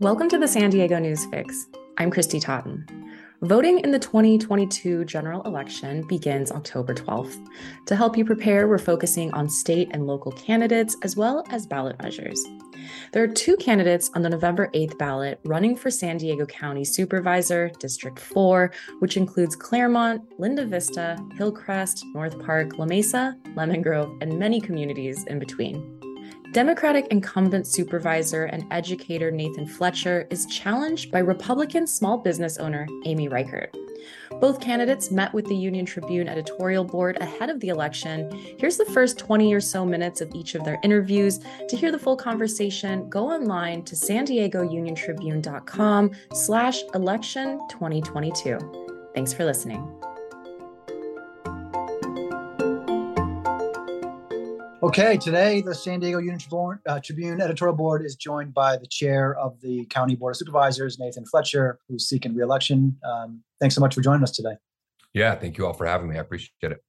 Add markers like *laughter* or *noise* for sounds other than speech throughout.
Welcome to the San Diego News Fix. I'm Christy Totten. Voting in the 2022 general election begins October 12th. To help you prepare, we're focusing on state and local candidates as well as ballot measures. There are two candidates on the November 8th ballot running for San Diego County Supervisor, District 4, which includes Clairemont, Linda Vista, Hillcrest, North Park, La Mesa, Lemon Grove, and many communities in between. Democratic incumbent supervisor and educator Nathan Fletcher is challenged by Republican small business owner Amy Reichert. Both candidates met with the Union Tribune editorial board ahead of the election. Here's the first 20 or so minutes of each of their interviews. To hear the full conversation, go online to san diego union tribune.com slash election 2022. Thanks for listening. Okay, today the San Diego Union uh, Tribune editorial board is joined by the chair of the County Board of Supervisors, Nathan Fletcher, who's seeking reelection. Um, thanks so much for joining us today. Yeah, thank you all for having me. I appreciate it.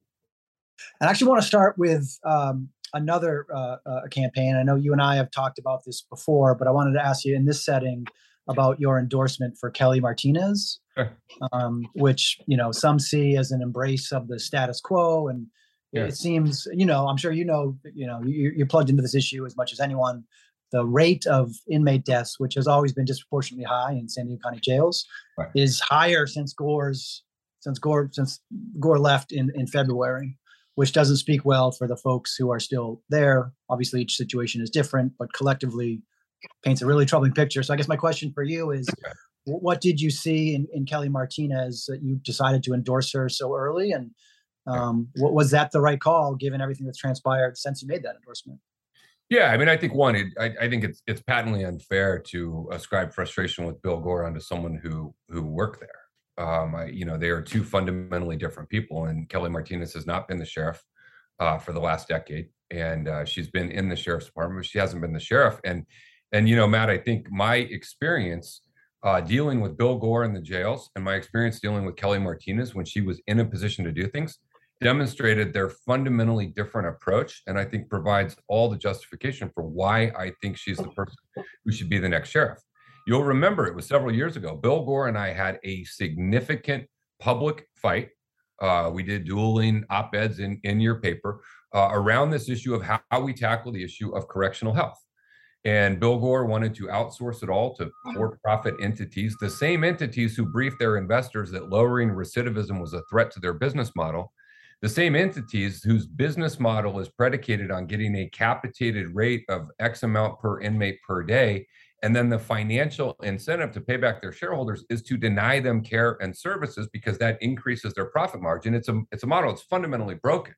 And I actually want to start with um, another uh, uh, campaign. I know you and I have talked about this before, but I wanted to ask you in this setting about your endorsement for Kelly Martinez, sure. um, which you know some see as an embrace of the status quo and yeah. It seems, you know, I'm sure you know, you know, you, you're plugged into this issue as much as anyone. The rate of inmate deaths, which has always been disproportionately high in San Diego County jails, right. is higher since Gore's since Gore since Gore left in in February, which doesn't speak well for the folks who are still there. Obviously, each situation is different, but collectively paints a really troubling picture. So, I guess my question for you is. Okay. What did you see in, in Kelly Martinez that you decided to endorse her so early, and um, what was that the right call given everything that's transpired since you made that endorsement? Yeah, I mean, I think one, it, I, I, think it's it's patently unfair to ascribe frustration with Bill Gore onto someone who who worked there. Um, I, you know, they are two fundamentally different people, and Kelly Martinez has not been the sheriff uh, for the last decade, and uh, she's been in the sheriff's department, but she hasn't been the sheriff. And and you know, Matt, I think my experience uh, dealing with Bill Gore in the jails and my experience dealing with Kelly Martinez when she was in a position to do things demonstrated their fundamentally different approach and i think provides all the justification for why i think she's the person who should be the next sheriff. You'll remember it was several years ago bill gore and i had a significant public fight. Uh, we did dueling op-eds in, in your paper uh, around this issue of how, how we tackle the issue of correctional health. And Bill Gore wanted to outsource it all to for profit entities, the same entities who briefed their investors that lowering recidivism was a threat to their business model the same entities whose business model is predicated on getting a capitated rate of X amount per inmate per day. And then the financial incentive to pay back their shareholders is to deny them care and services because that increases their profit margin. It's a, it's a model that's fundamentally broken.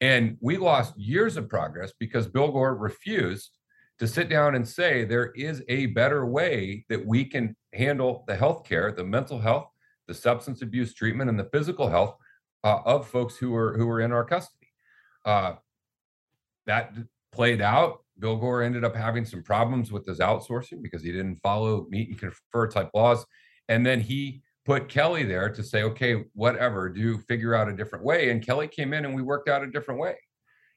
And we lost years of progress because Bill Gore refused to sit down and say there is a better way that we can handle the health care, the mental health, the substance abuse treatment, and the physical health uh, of folks who were who were in our custody. Uh, that played out. Bill Gore ended up having some problems with his outsourcing because he didn't follow meet and confer type laws, and then he put Kelly there to say, okay, whatever, do figure out a different way. And Kelly came in and we worked out a different way.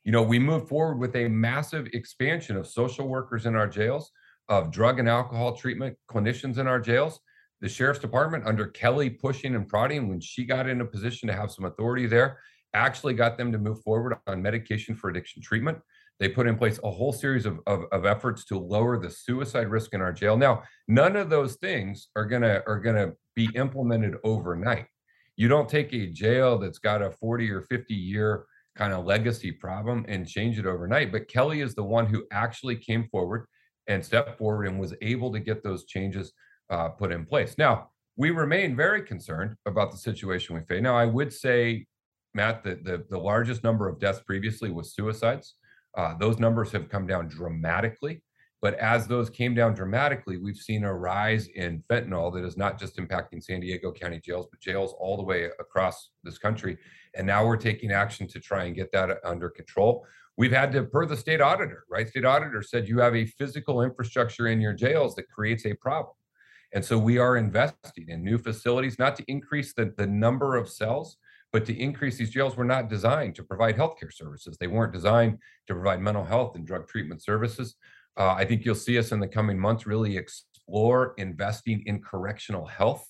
You know, we moved forward with a massive expansion of social workers in our jails, of drug and alcohol treatment clinicians in our jails, the sheriff's department under Kelly pushing and prodding when she got in a position to have some authority there, actually got them to move forward on medication for addiction treatment. They put in place a whole series of, of, of efforts to lower the suicide risk in our jail. Now, none of those things are gonna are gonna be implemented overnight. You don't take a jail that's got a 40 or 50 year kind of legacy problem and change it overnight. But Kelly is the one who actually came forward and stepped forward and was able to get those changes uh, put in place. Now, we remain very concerned about the situation we face. Now, I would say, Matt, that the, the largest number of deaths previously was suicides. Uh, those numbers have come down dramatically. But as those came down dramatically, we've seen a rise in fentanyl that is not just impacting San Diego County jails, but jails all the way across this country. And now we're taking action to try and get that under control. We've had to, per the state auditor, right? State auditor said you have a physical infrastructure in your jails that creates a problem. And so we are investing in new facilities, not to increase the, the number of cells, but to increase these jails were not designed to provide healthcare services. They weren't designed to provide mental health and drug treatment services. Uh, I think you'll see us in the coming months really explore investing in correctional health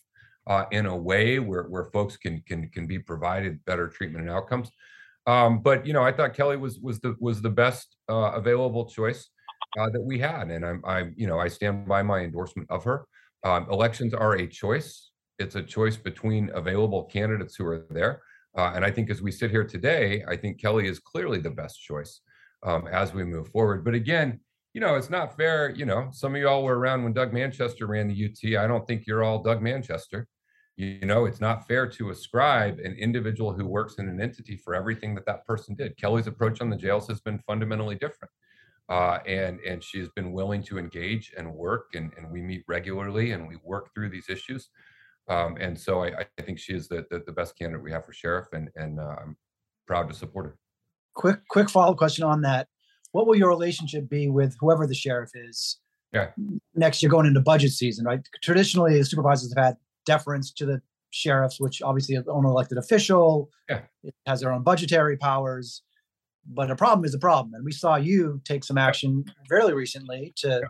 uh, in a way where, where folks can can can be provided better treatment and outcomes. Um, but you know, I thought Kelly was was the was the best uh, available choice uh, that we had, and I'm I you know I stand by my endorsement of her. Um, elections are a choice. It's a choice between available candidates who are there, uh, and I think as we sit here today, I think Kelly is clearly the best choice um, as we move forward. But again, you know, it's not fair. You know, some of y'all were around when Doug Manchester ran the UT. I don't think you're all Doug Manchester you know it's not fair to ascribe an individual who works in an entity for everything that that person did kelly's approach on the jails has been fundamentally different uh, and and she's been willing to engage and work and, and we meet regularly and we work through these issues um, and so I, I, think she is the, the, the best candidate we have for sheriff and and uh, i'm proud to support her quick quick follow-up question on that what will your relationship be with whoever the sheriff is yeah. Next, you're going into budget season right traditionally the supervisors have had deference to the sheriffs, which obviously is an elected official. Yeah. It has their own budgetary powers. But a problem is a problem. And we saw you take some action fairly recently to yeah.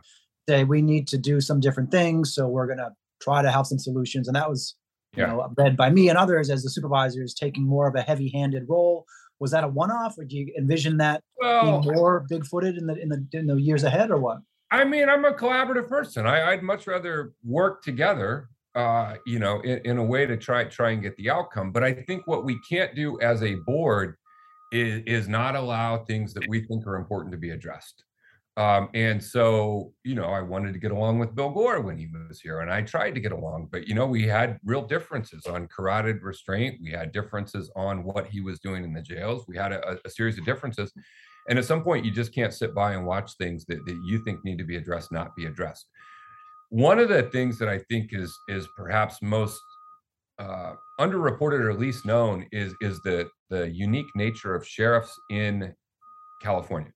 say we need to do some different things. So we're going to try to have some solutions. And that was, you yeah. know, read by me and others as the supervisors taking more of a heavy handed role. Was that a one off or do you envision that well, being more big footed in the, in the, in the years ahead or what? I mean, I'm a collaborative person. I, would much rather work together uh, you know, in, in, a way to try try and get the outcome. But I think what we can't do as a board is is not allow things that we think are important to be addressed. Um, and so, you know, I wanted to get along with Bill Gore when he was here, and I tried to get along. But you know, we had real differences on carotid restraint. We had differences on what he was doing in the jails. We had a, a series of differences. And at some point, you just can't sit by and watch things that, that you think need to be addressed not be addressed one of the things that I think is is perhaps most uh, underreported or least known is is the the unique nature of sheriffs in California.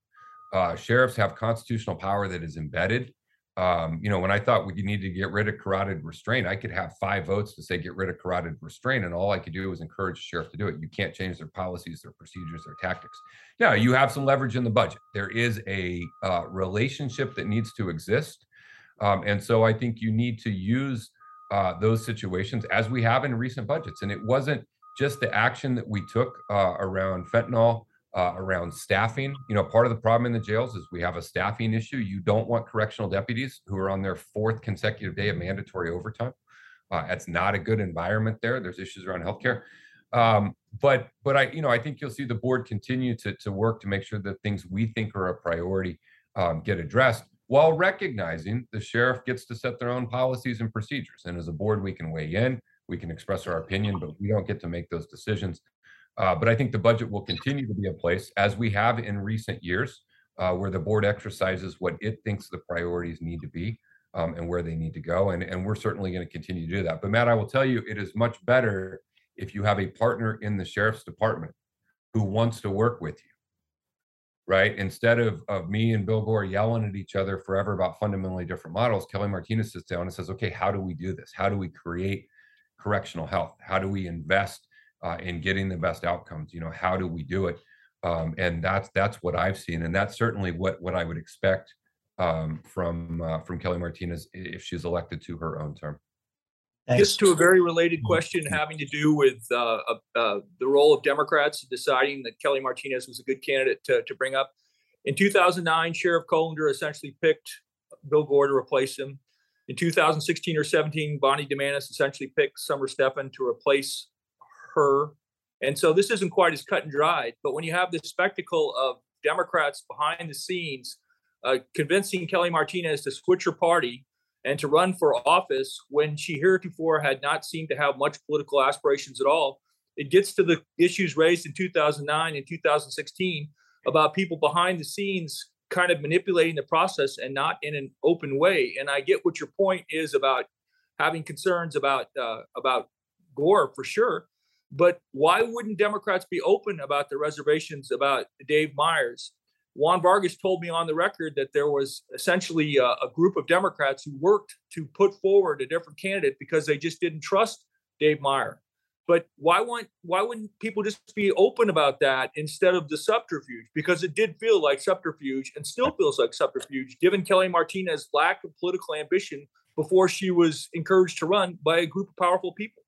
Uh, sheriffs have constitutional power that is embedded. Um, you know, when I thought we need to get rid of carotid restraint, I could have five votes to say get rid of carotid restraint, and all I could do was encourage the sheriff to do it. You can't change their policies, their procedures, their tactics. Now, you have some leverage in the budget. There is a uh, relationship that needs to exist um, and so I think you need to use uh, those situations as we have in recent budgets. And it wasn't just the action that we took uh, around fentanyl, uh, around staffing. You know, part of the problem in the jails is we have a staffing issue. You don't want correctional deputies who are on their fourth consecutive day of mandatory overtime. Uh, that's not a good environment there. There's issues around healthcare. Um, but but I you know I think you'll see the board continue to to work to make sure that things we think are a priority um, get addressed while recognizing the sheriff gets to set their own policies and procedures. And as a board, we can weigh in, we can express our opinion, but we don't get to make those decisions. Uh, but I think the budget will continue to be a place, as we have in recent years, uh, where the board exercises what it thinks the priorities need to be um, and where they need to go. And, and we're certainly going to continue to do that. But Matt, I will tell you, it is much better if you have a partner in the sheriff's department who wants to work with you right? Instead of, of me and Bill Gore yelling at each other forever about fundamentally different models, Kelly Martinez sits down and says, okay, how do we do this? How do we create correctional health? How do we invest uh, in getting the best outcomes? You know, how do we do it? Um, and that's that's what I've seen, and that's certainly what what I would expect um, from uh, from Kelly Martinez if she's elected to her own term. Just to a very related question having to do with uh, uh, the role of Democrats deciding that Kelly Martinez was a good candidate to, to bring up. In 2009, Sheriff Kolender essentially picked Bill Gore to replace him. In 2016 or 17, Bonnie Dumanis essentially picked Summer Stephan to replace her. And so this isn't quite as cut and dried. But when you have this spectacle of Democrats behind the scenes uh, convincing Kelly Martinez to switch her party and to run for office when she heretofore had not seemed to have much political aspirations at all. It gets to the issues raised in 2009 and 2016 about people behind the scenes kind of manipulating the process and not in an open way. And I get what your point is about having concerns about uh, about Gore for sure. But why wouldn't Democrats be open about the reservations about Dave Myers? Juan Vargas told me on the record that there was essentially a, a, group of Democrats who worked to put forward a different candidate because they just didn't trust Dave Meyer. But why won't why wouldn't people just be open about that instead of the subterfuge? Because it did feel like subterfuge and still feels like subterfuge, given Kelly Martinez's lack of political ambition before she was encouraged to run by a group of powerful people.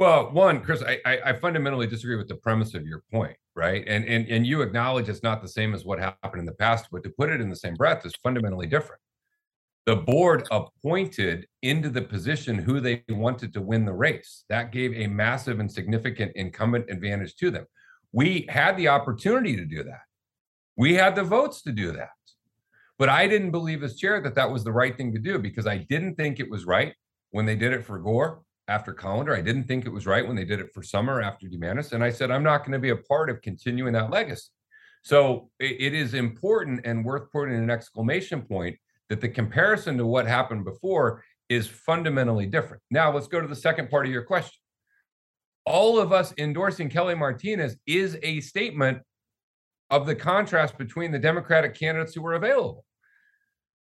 Well, one, Chris, I, I, fundamentally disagree with the premise of your point, right? And and and you acknowledge it's not the same as what happened in the past, but to put it in the same breath is fundamentally different. The board appointed into the position who they wanted to win the race. That gave a massive and significant incumbent advantage to them. We had the opportunity to do that. We had the votes to do that. But I didn't believe as chair that that was the right thing to do because I didn't think it was right when they did it for Gore after Kolender. I didn't think it was right when they did it for Summer after Dumanis. And I said, I'm not going to be a part of continuing that legacy. So it, it is important and worth putting an exclamation point that the comparison to what happened before is fundamentally different. Now, let's go to the second part of your question. All of us endorsing Kelly Martinez is a statement of the contrast between the Democratic candidates who were available.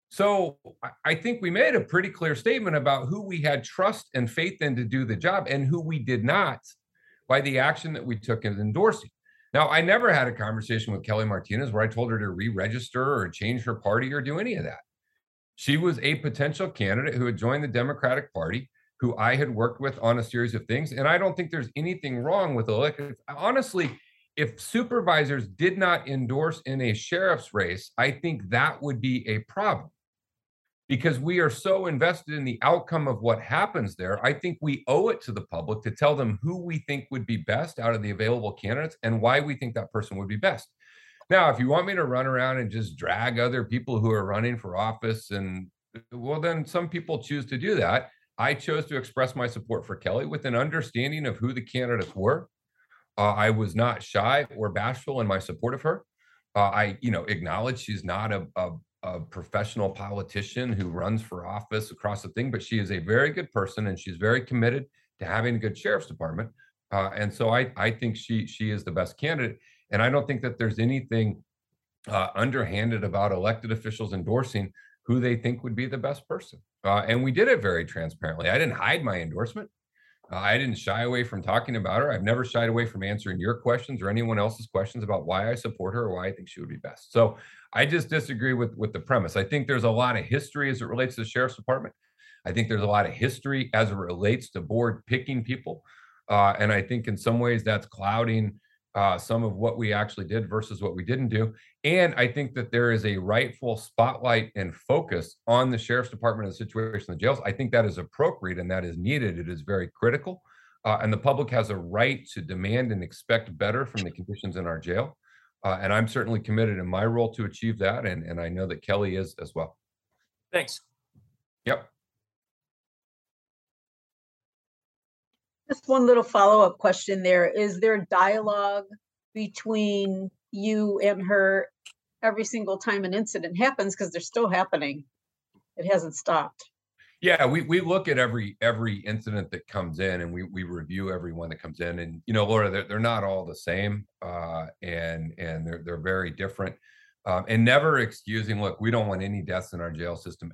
So I think we made a pretty clear statement about who we had trust and faith in to do the job and who we did not by the action that we took in endorsing. Now, I never had a conversation with Kelly Martinez where I told her to re register or change her party or do any of that. She was a potential candidate who had joined the Democratic Party, who I had worked with on a series of things. And I don't think there's anything wrong with elected. Honestly, if supervisors did not endorse in a sheriff's race, I think that would be a problem because we are so invested in the outcome of what happens there. I think we owe it to the public to tell them who we think would be best out of the available candidates and why we think that person would be best. Now, if you want me to run around and just drag other people who are running for office, and well, then some people choose to do that. I chose to express my support for Kelly with an understanding of who the candidates were. Uh, I was not shy or bashful in my support of her. Uh, I, you know, acknowledge she's not a, a a professional politician who runs for office across the thing, but she is a very good person and she's very committed to having a good sheriff's department. Uh, and so I, I think she she is the best candidate. And I don't think that there's anything uh, underhanded about elected officials endorsing who they think would be the best person. Uh, and we did it very transparently. I didn't hide my endorsement. I didn't shy away from talking about her. I've never shied away from answering your questions or anyone else's questions about why I support her or why I think she would be best. So I just disagree with with the premise. I think there's a lot of history as it relates to the sheriff's department. I think there's a lot of history as it relates to board picking people, uh, and I think in some ways that's clouding uh, some of what we actually did versus what we didn't do. And I think that there is a rightful spotlight and focus on the sheriff's department and the situation in the jails. I think that is appropriate and that is needed. It is very critical. Uh, and the public has a right to demand and expect better from the conditions in our jail. Uh, and I'm certainly committed in my role to achieve that. And, and I know that Kelly is as well. Thanks. Yep. Just one little follow-up question there. Is there dialogue between you and her every single time an incident happens? Because they're still happening. It hasn't stopped. Yeah, we, we look at every every incident that comes in and we we review every one that comes in. And you know, Laura, they're, they're not all the same. Uh, and and they're they're very different. Um, and never excusing, look, we don't want any deaths in our jail system.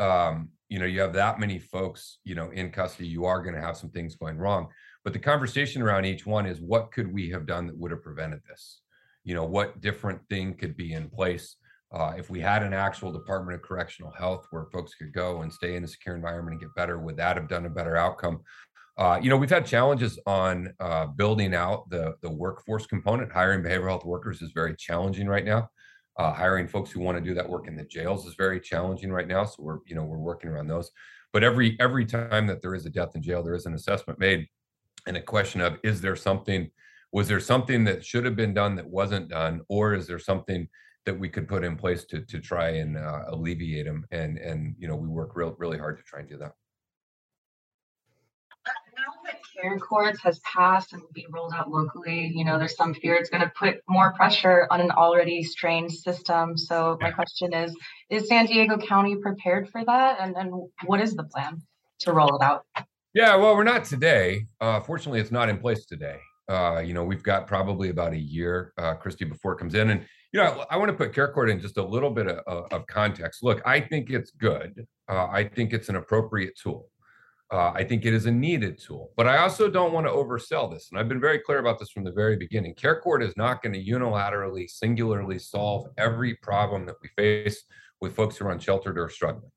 Um, you know, you have that many folks, you know, in custody, you are going to have some things going wrong. But the conversation around each one is what could we have done that would have prevented this? You know, what different thing could be in place uh, if we had an actual Department of Correctional Health where folks could go and stay in a secure environment and get better, would that have done a better outcome? Uh, you know, we've had challenges on uh, building out the the workforce component. Hiring behavioral health workers is very challenging right now. Uh, hiring folks who want to do that work in the jails is very challenging right now. So we're you know we're working around those. But every every time that there is a death in jail, there is an assessment made, and a question of is there something was there something that should have been done that wasn't done, or is there something that we could put in place to to try and uh, alleviate them. And and you know we work real really hard to try and do that. Care courts has passed and will be rolled out locally, you know, there's some fear it's going to put more pressure on an already strained system. So my question is, is San Diego County prepared for that? And and what is the plan to roll it out? Yeah, well, we're not today. Uh, fortunately, it's not in place today. Uh, you know, we've got probably about a year, uh, Christy, before it comes in. And you know, I, I want to put care court in just a little bit of, of context. Look, I think it's good. Uh, I think it's an appropriate tool. Uh, I think it is a needed tool, but I also don't want to oversell this. And I've been very clear about this from the very beginning. Care court is not going to unilaterally, singularly solve every problem that we face with folks who are unsheltered or struggling.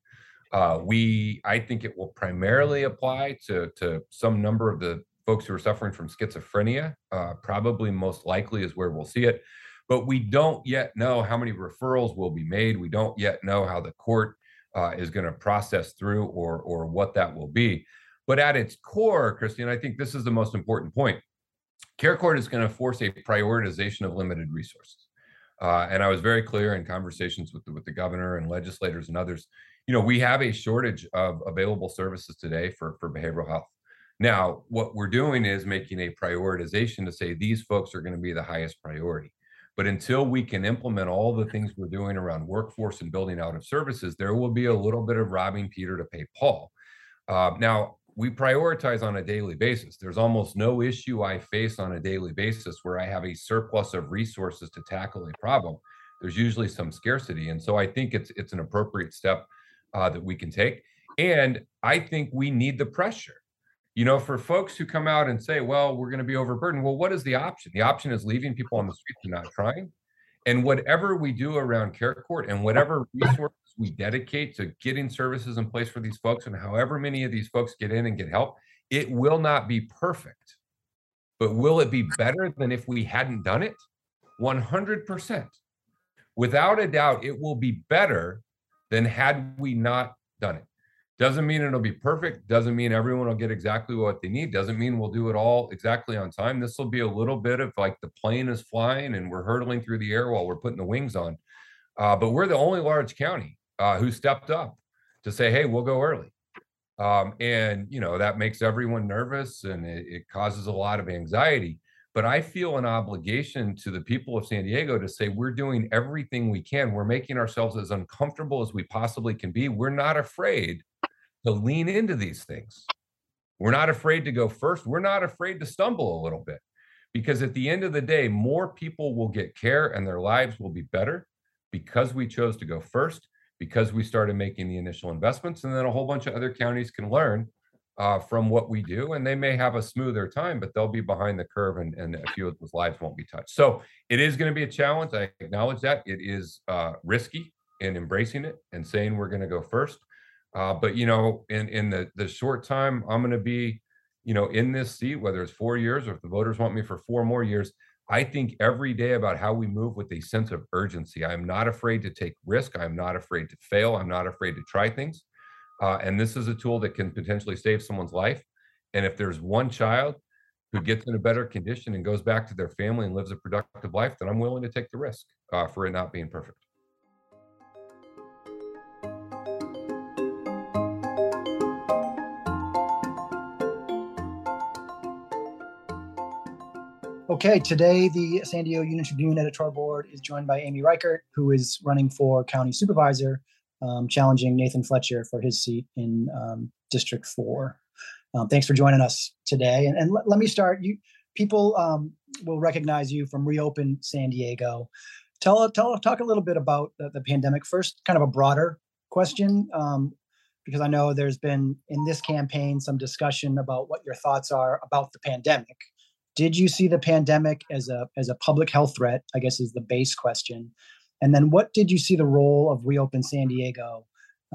Uh, we, I think it will primarily apply to, to some number of the folks who are suffering from schizophrenia. Uh, probably most likely is where we'll see it. But we don't yet know how many referrals will be made. We don't yet know how the court uh, is going to process through or, or what that will be. But at its core, Christine, I think this is the most important point. Care Court is going to force a prioritization of limited resources. Uh, and I was very clear in conversations with the, with the governor and legislators and others. You know, we have a shortage of available services today for, for behavioral health. Now, what we're doing is making a prioritization to say these folks are going to be the highest priority. But until we can implement all the things we're doing around workforce and building out of services, there will be a little bit of robbing Peter to pay Paul. Uh, now, we prioritize on a daily basis. There's almost no issue I face on a daily basis where I have a surplus of resources to tackle a problem. There's usually some scarcity, and so I think it's it's an appropriate step uh, that we can take. And I think we need the pressure. You know, for folks who come out and say, "Well, we're going to be overburdened," well, what is the option? The option is leaving people on the streets and not trying. And whatever we do around Care Court and whatever resources we dedicate to getting services in place for these folks, and however many of these folks get in and get help, it will not be perfect. But will it be better than if we hadn't done it? 100%. Without a doubt, it will be better than had we not done it. Doesn't mean it'll be perfect. Doesn't mean everyone will get exactly what they need. Doesn't mean we'll do it all exactly on time. This will be a little bit of like the plane is flying and we're hurtling through the air while we're putting the wings on. Uh, but we're the only large county uh, who stepped up to say, hey, we'll go early. Um, and, you know, that makes everyone nervous and it, it causes a lot of anxiety. But I feel an obligation to the people of San Diego to say we're doing everything we can. We're making ourselves as uncomfortable as we possibly can be. We're not afraid to lean into these things. We're not afraid to go first. We're not afraid to stumble a little bit because at the end of the day, more people will get care and their lives will be better because we chose to go first, because we started making the initial investments. And then a whole bunch of other counties can learn uh, from what we do. And they may have a smoother time, but they'll be behind the curve and, and a few of those lives won't be touched. So it is going to be a challenge. I acknowledge that. It is uh, risky in embracing it and saying we're going to go first. Uh, but you know, in in the the short time I'm going to be, you know, in this seat, whether it's four years or if the voters want me for four more years, I think every day about how we move with a sense of urgency. I'm not afraid to take risk. I'm not afraid to fail. I'm not afraid to try things. Uh, and this is a tool that can potentially save someone's life. And if there's one child who gets in a better condition and goes back to their family and lives a productive life, then I'm willing to take the risk uh, for it not being perfect. Okay, today the San Diego Union Tribune editorial board is joined by Amy Reichert, who is running for county supervisor, um, challenging Nathan Fletcher for his seat in um, District 4. Um, thanks for joining us today. And, and let, let, me start. You people um, will recognize you from Reopen San Diego. Tell tell talk a little bit about the, the pandemic. First, kind of a broader question, um, because I know there's been in this campaign some discussion about what your thoughts are about the pandemic did you see the pandemic as a as a public health threat i guess is the base question. And then what did you see the role of reopen san diego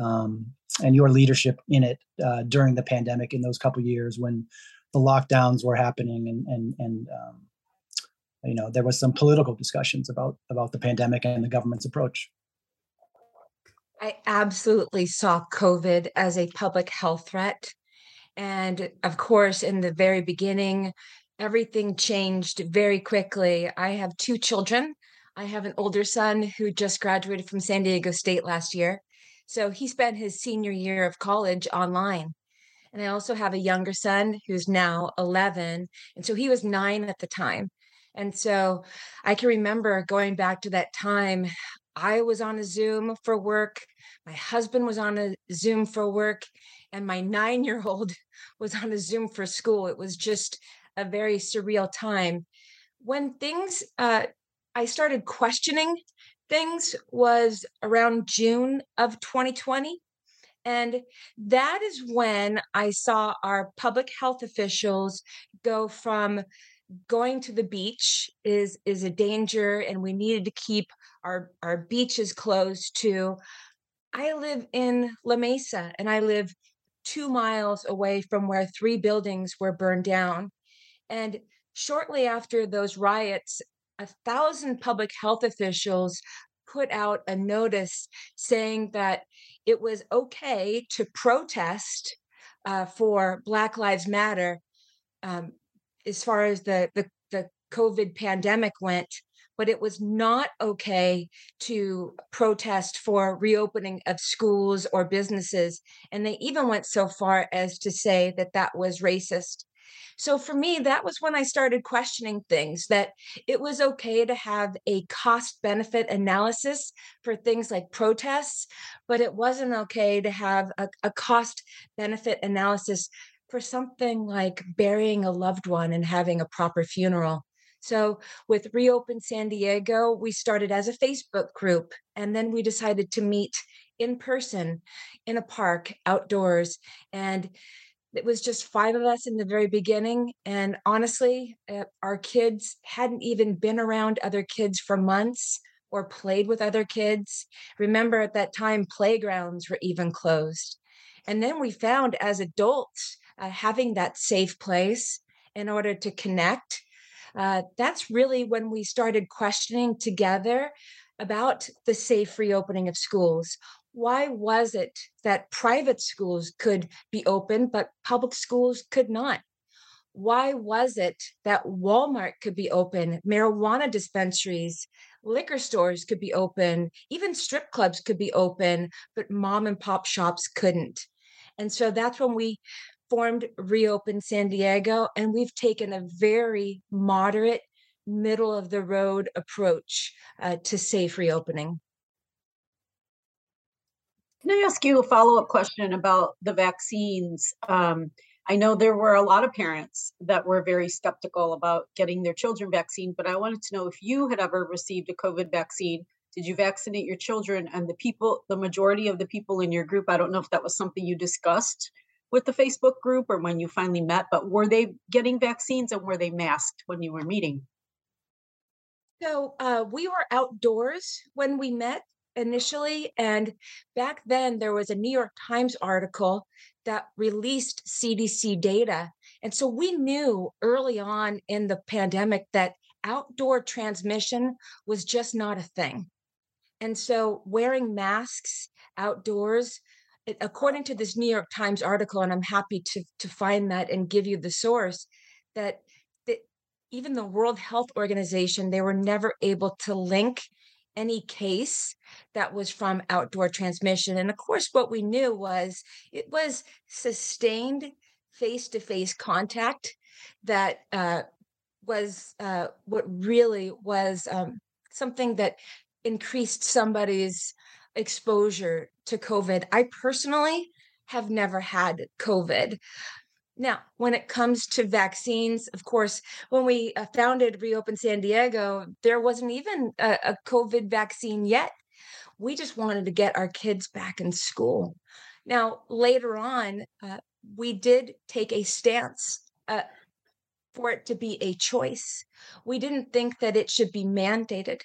um, and your leadership in it uh, during the pandemic in those couple years when the lockdowns were happening and and and um, you know there was some political discussions about about the pandemic and the government's approach? I absolutely saw covid as a public health threat. And of course in the very beginning everything changed very quickly. I have two children. I have an older son who just graduated from San Diego State last year. So he spent his senior year of college online. And I also have a younger son who's now 11. And so he was nine at the time. And so I can remember going back to that time. I was on a Zoom for work. My husband was on a Zoom for work. And my nine year old *laughs* was on a Zoom for school. It was just a very surreal time. When things, uh, I started questioning things was around June of 2020. And that is when I saw our public health officials go from going to the beach is is a danger and we needed to keep our our beaches closed to I live in La Mesa and I live two miles away from where three buildings were burned down. And shortly after those riots, a thousand public health officials put out a notice saying that it was okay to protest uh, for Black Lives Matter um, as far as the, the, the COVID pandemic went, but it was not okay to protest for reopening of schools or businesses. And they even went so far as to say that that was racist. So for me, that was when I started questioning things that it was okay to have a cost benefit analysis for things like protests, but it wasn't okay to have a, a cost benefit analysis for something like burying a loved one and having a proper funeral. So, with Reopen San Diego, we started as a Facebook group, and then we decided to meet in person in a park outdoors. And it was just five of us in the very beginning. And honestly, uh, our kids hadn't even been around other kids for months or played with other kids. Remember, at that time, playgrounds were even closed. And then we found as adults, uh, having that safe place in order to connect. Uh, that's really when we started questioning together about the safe reopening of schools why was it that private schools could be open, but public schools could not? Why was it that Walmart could be open, marijuana dispensaries, liquor stores could be open, even strip clubs could be open, but mom and pop shops couldn't? And so that's when we formed Reopen San Diego, and we've taken a very moderate, middle of the road approach uh, to safe reopening. Can I ask you a follow up question about the vaccines? Um, I know there were a lot of parents that were very skeptical about getting their children vaccine, but I wanted to know if you had ever received a COVID vaccine. Did you vaccinate your children? And the people, the majority of the people in your group, I don't know if that was something you discussed with the Facebook group or when you finally met, but were they getting vaccines and were they masked when you were meeting? So uh, we were outdoors when we met initially. And back then, there was a New York Times article that released CDC data. And so we knew early on in the pandemic that outdoor transmission was just not a thing. And so wearing masks outdoors, according to this New York Times article, and I'm happy to, to find that and give you the source, that, even the World Health Organization, they were never able to link any case that was from outdoor transmission. And of course, what we knew was it was sustained face to face contact that uh, was uh, what really was um, something that increased somebody's exposure to COVID. I personally have never had COVID. Now, when it comes to vaccines, of course, when we uh, founded Reopen San Diego, there wasn't even a, a, COVID vaccine yet. We just wanted to get our kids back in school. Now, later on, uh, we did take a stance uh, for it to be a choice. We didn't think that it should be mandated.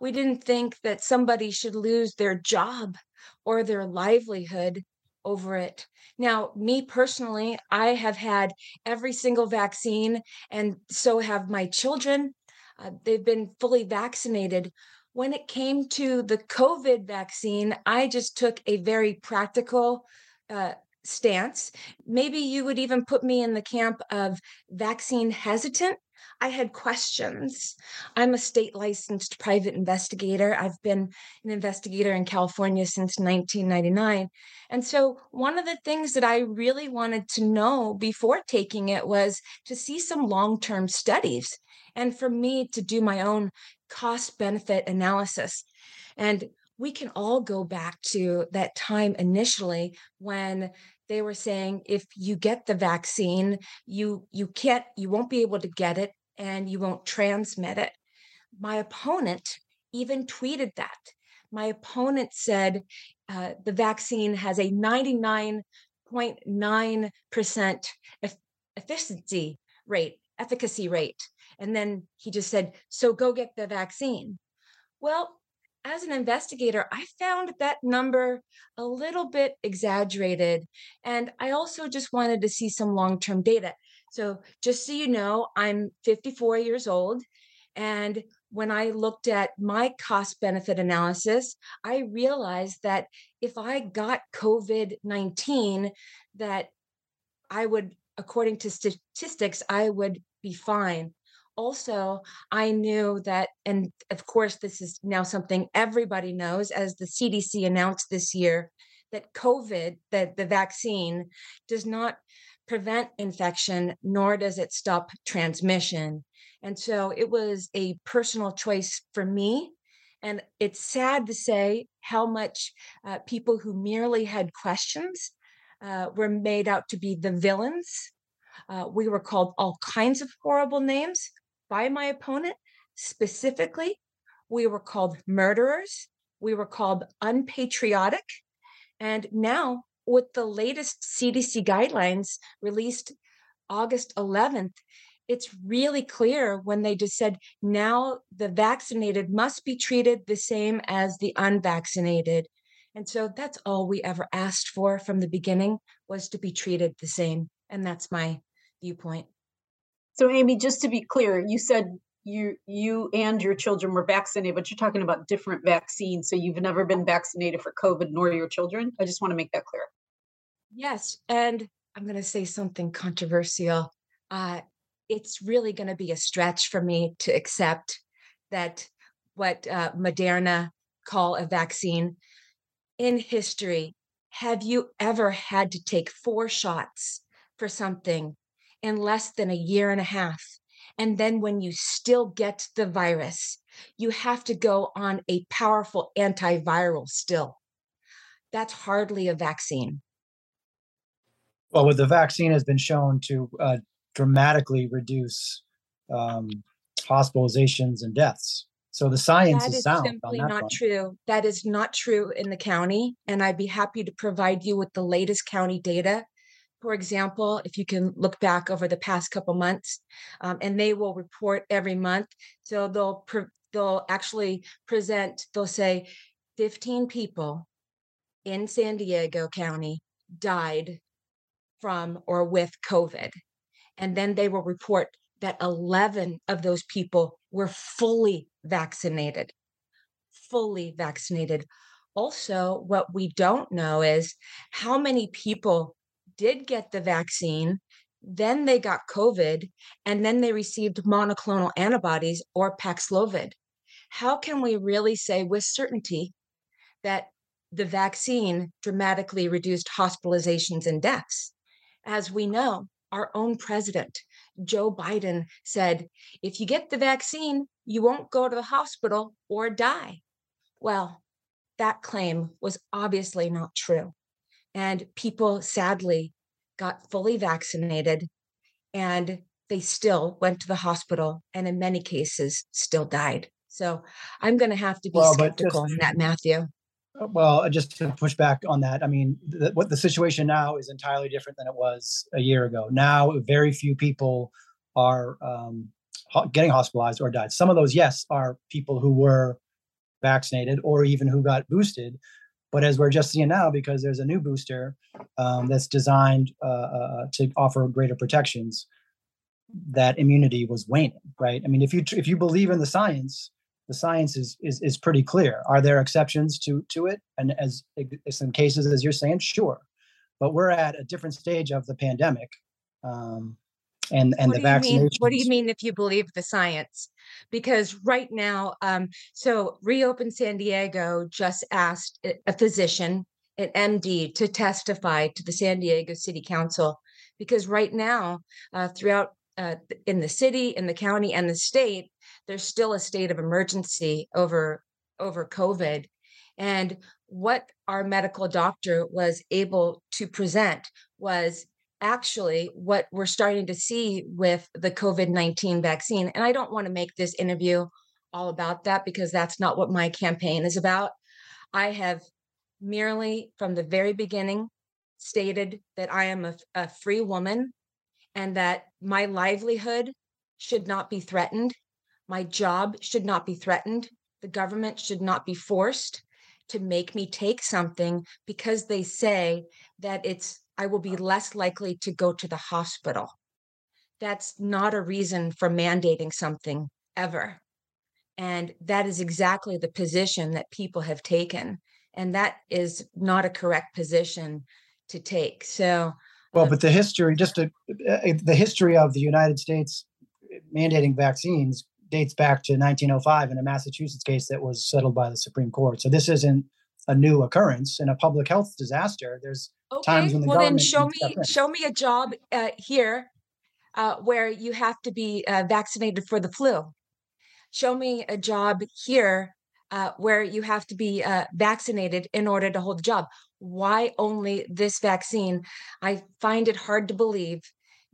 We didn't think that somebody should lose their job or their livelihood over it. Now, me personally, I have had every single vaccine, and so have my children. Uh, they've been fully vaccinated. When it came to the COVID vaccine, I just took a very practical uh, stance. Maybe you would even put me in the camp of vaccine hesitant I had questions. I'm a state licensed private investigator. I've been an investigator in California since 1999. And so, one of the things that I really wanted to know before taking it was to see some long term studies and for me to do my own cost benefit analysis. And we can all go back to that time initially when they were saying if you get the vaccine you you can't you won't be able to get it and you won't transmit it. My opponent even tweeted that. My opponent said uh, the vaccine has a 99.9% efficiency rate, efficacy rate. And then he just said, So go get the vaccine. Well, as an investigator, I found that number a little bit exaggerated. And I also just wanted to see some long term data. So, just so you know, I'm 54 years old. And when I looked at my cost benefit analysis, I realized that if I got COVID 19, that I would, according to statistics, I would be fine. Also, I knew that, and of course, this is now something everybody knows, as the CDC announced this year, that COVID, that the vaccine does not prevent infection, nor does it stop transmission. And so it was a personal choice for me. And it's sad to say how much uh, people who merely had questions uh, were made out to be the villains. Uh, we were called all kinds of horrible names by my opponent. Specifically, we were called murderers. We were called unpatriotic. And now, with the latest CDC guidelines released August 11th, it's really clear when they just said now the vaccinated must be treated the same as the unvaccinated. And so that's all we ever asked for from the beginning was to be treated the same. And that's my viewpoint. So Amy, just to be clear, you said you you and your children were vaccinated, but you're talking about different vaccines. So you've never been vaccinated for COVID nor your children. I just want to make that clear. Yes. And I'm going to say something controversial. Uh, it's really going to be a stretch for me to accept that what uh, Moderna call a vaccine in history. Have you ever had to take four shots for something in less than a year and a half? And then when you still get the virus, you have to go on a powerful antiviral still. That's hardly a vaccine. Well, with the vaccine has been shown to uh, dramatically reduce um, hospitalizations and deaths. So the science that is, is sound. simply not front. true. That is not true in the county. And I'd be happy to provide you with the latest county data. For example, if you can look back over the past couple months, um, and they will report every month. So they'll pre- they'll actually present. They'll say, 15 people in San Diego County died from or with COVID. And then they will report that 11 of those people were fully vaccinated. Fully vaccinated. Also, what we don't know is how many people did get the vaccine, then they got COVID, and then they received monoclonal antibodies or Paxlovid. How can we really say with certainty that the vaccine dramatically reduced hospitalizations and deaths? As we know, our own president, Joe Biden, said, if you get the vaccine, you won't go to the hospital or die. Well, that claim was obviously not true. And people sadly got fully vaccinated and they still went to the hospital and in many cases still died. So I'm going to have to be well, skeptical just, in that, Matthew. Uh, well, just to push back on that, I mean, the, what the situation now is entirely different than it was a year ago. Now, very few people are um, getting hospitalized or died. Some of those, yes, are people who were vaccinated or even who got boosted. But as we're just seeing now, because there's a new booster um, that's designed uh, uh, to offer greater protections, that immunity was waning. Right? I mean, if you if you believe in the science, the science is is is pretty clear. Are there exceptions to to it? And as some cases, as you're saying, sure. But we're at a different stage of the pandemic, um, and and what the vaccination. What do you mean if you believe the science? Because right now, um, so Reopen San Diego just asked a physician, an MD, to testify to the San Diego City Council because right now, uh, throughout uh, in the city, in the county, and the state, there's still a state of emergency over over COVID. And what our medical doctor was able to present was actually what we're starting to see with the COVID 19 vaccine. And I don't want to make this interview all about that because that's not what my campaign is about. I have merely from the very beginning stated that I am a, a free woman and that my livelihood should not be threatened. My job should not be threatened. The government should not be forced to make me take something because they say that it's I will be less likely to go to the hospital. That's not a reason for mandating something ever. And that is exactly the position that people have taken. And that is not a correct position to take. So, well, um but the history, just a, the history of the United States mandating vaccines dates back to 1905 in a Massachusetts case that was settled by the Supreme Court. So this isn't a new occurrence in a public health disaster. There's okay, the well then show me show me a job uh, here uh, where you have to be uh, vaccinated for the flu. Show me a job here uh, where you have to be uh, vaccinated in order to hold a job. Why only this vaccine? I find it hard to believe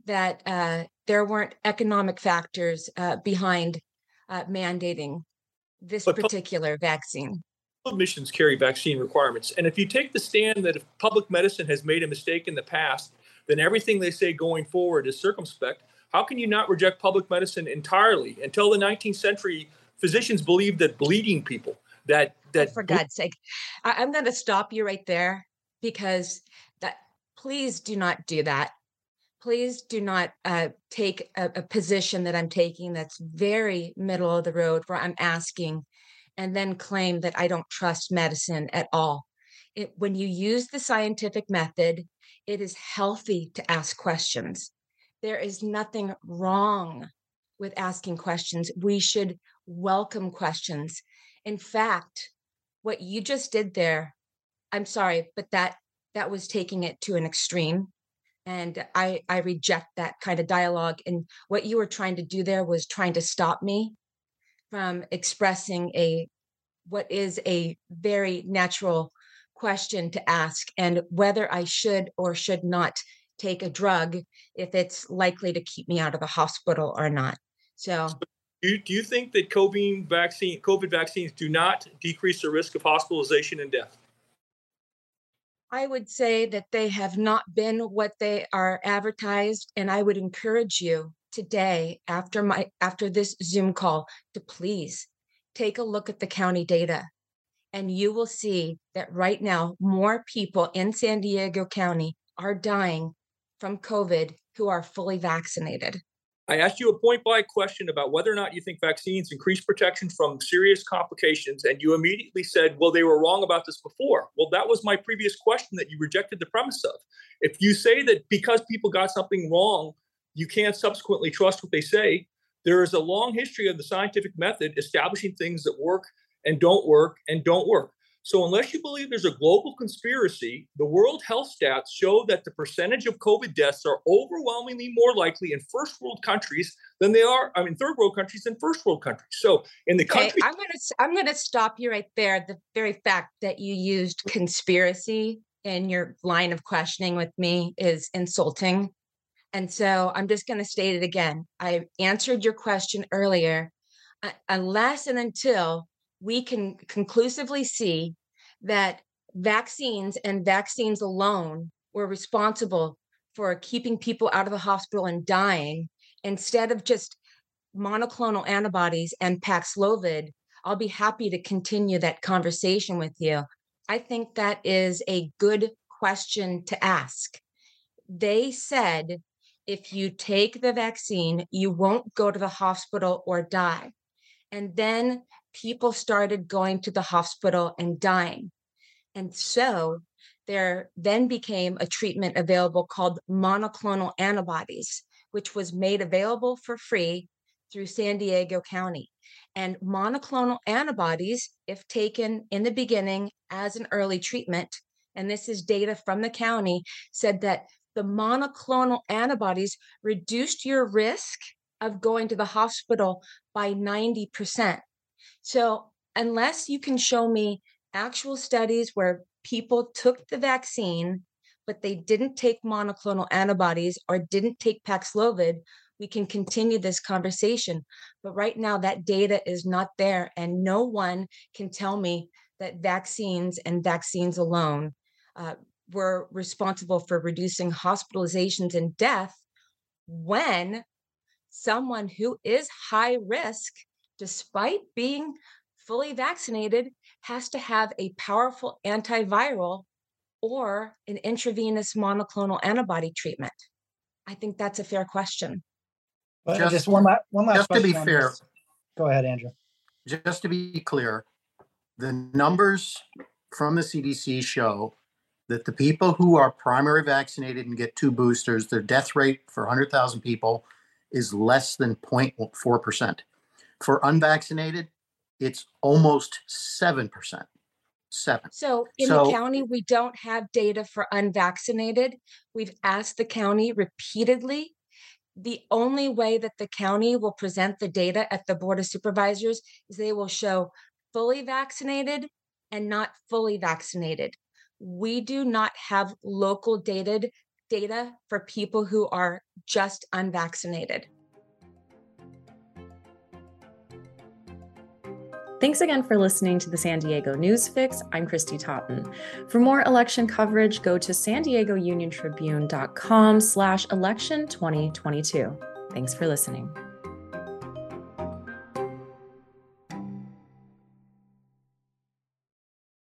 that uh, there weren't economic factors uh, behind uh, mandating this but particular vaccine. Admissions carry vaccine requirements. And if you take the stand that if public medicine has made a mistake in the past, then everything they say going forward is circumspect. How can you not reject public medicine entirely? Until the 19th century, physicians believed that bleeding people, that that for God's sake, I, I'm going to stop you right there because that please do not do that please do not uh, take a, a, position that I'm taking that's very middle of the road where I'm asking and then claim that I don't trust medicine at all. It, when you use the scientific method, it is healthy to ask questions. There is nothing wrong with asking questions. We should welcome questions. In fact, what you just did there, I'm sorry, but that that was taking it to an extreme and i i reject that kind of dialogue and what you were trying to do there was trying to stop me from expressing a what is a very natural question to ask and whether i should or should not take a drug if it's likely to keep me out of the hospital or not so do you, do you think that COVID vaccine COVID vaccines do not decrease the risk of hospitalization and death? I would say that they have not been what they are advertised. And I would encourage you today, after my after this Zoom call, to please take a look at the county data. And you will see that right now, more people in San Diego County are dying from COVID who are fully vaccinated. I asked you a point by question about whether or not you think vaccines increase protection from serious complications, and you immediately said, well, they were wrong about this before. Well, that was my previous question that you rejected the premise of. If you say that because people got something wrong, you can't subsequently trust what they say, there is a long history of the scientific method establishing things that work and don't work and don't work. So, unless you believe there's a global conspiracy, the World Health Stats show that the percentage of COVID deaths are overwhelmingly more likely in first world countries than they are, I mean, third world countries than first world countries. So, in the country, I'm going to I'm going to stop you right there. The very fact that you used conspiracy in your line of questioning with me is insulting. And so I'm just going to state it again. I answered your question earlier. Uh, unless and until we can conclusively see that vaccines and vaccines alone were responsible for keeping people out of the hospital and dying instead of just monoclonal antibodies and Paxlovid, I'll be happy to continue that conversation with you. I think that is a good question to ask. They said if you take the vaccine, you won't go to the hospital or die. And then people started going to the hospital and dying. And so there then became a treatment available called monoclonal antibodies, which was made available for free through San Diego County. And monoclonal antibodies, if taken in the beginning as an early treatment, and this is data from the county, said that the monoclonal antibodies reduced your risk of going to the hospital by 90%. So, unless you can show me actual studies where people took the vaccine, but they didn't take monoclonal antibodies or didn't take Paxlovid, we can continue this conversation. But right now, that data is not there, and no one can tell me that vaccines and vaccines alone uh, were responsible for reducing hospitalizations and death when someone who is high risk despite being fully vaccinated has to have a powerful antiviral or an intravenous monoclonal antibody treatment? I think that's a fair question. But Just- just one last, one last just to be fair- this. Go ahead, Andrew. just to be clear, the numbers from the CDC show that the people who are primary vaccinated and get two boosters, their death rate for 100,000 people is less than 0.4%. For unvaccinated, it's almost 7%. Seven. So in the county, we don't have data for unvaccinated. We've asked the county repeatedly. The only way that the county will present the data at the Board of Supervisors is they will show fully vaccinated and not fully vaccinated. We do not have local dated data for people who are just unvaccinated. Thanks again for listening to the San Diego News Fix. I'm Kristy Totten. For more election coverage, go to san diego union tribune.com slash election 2022. Thanks for listening.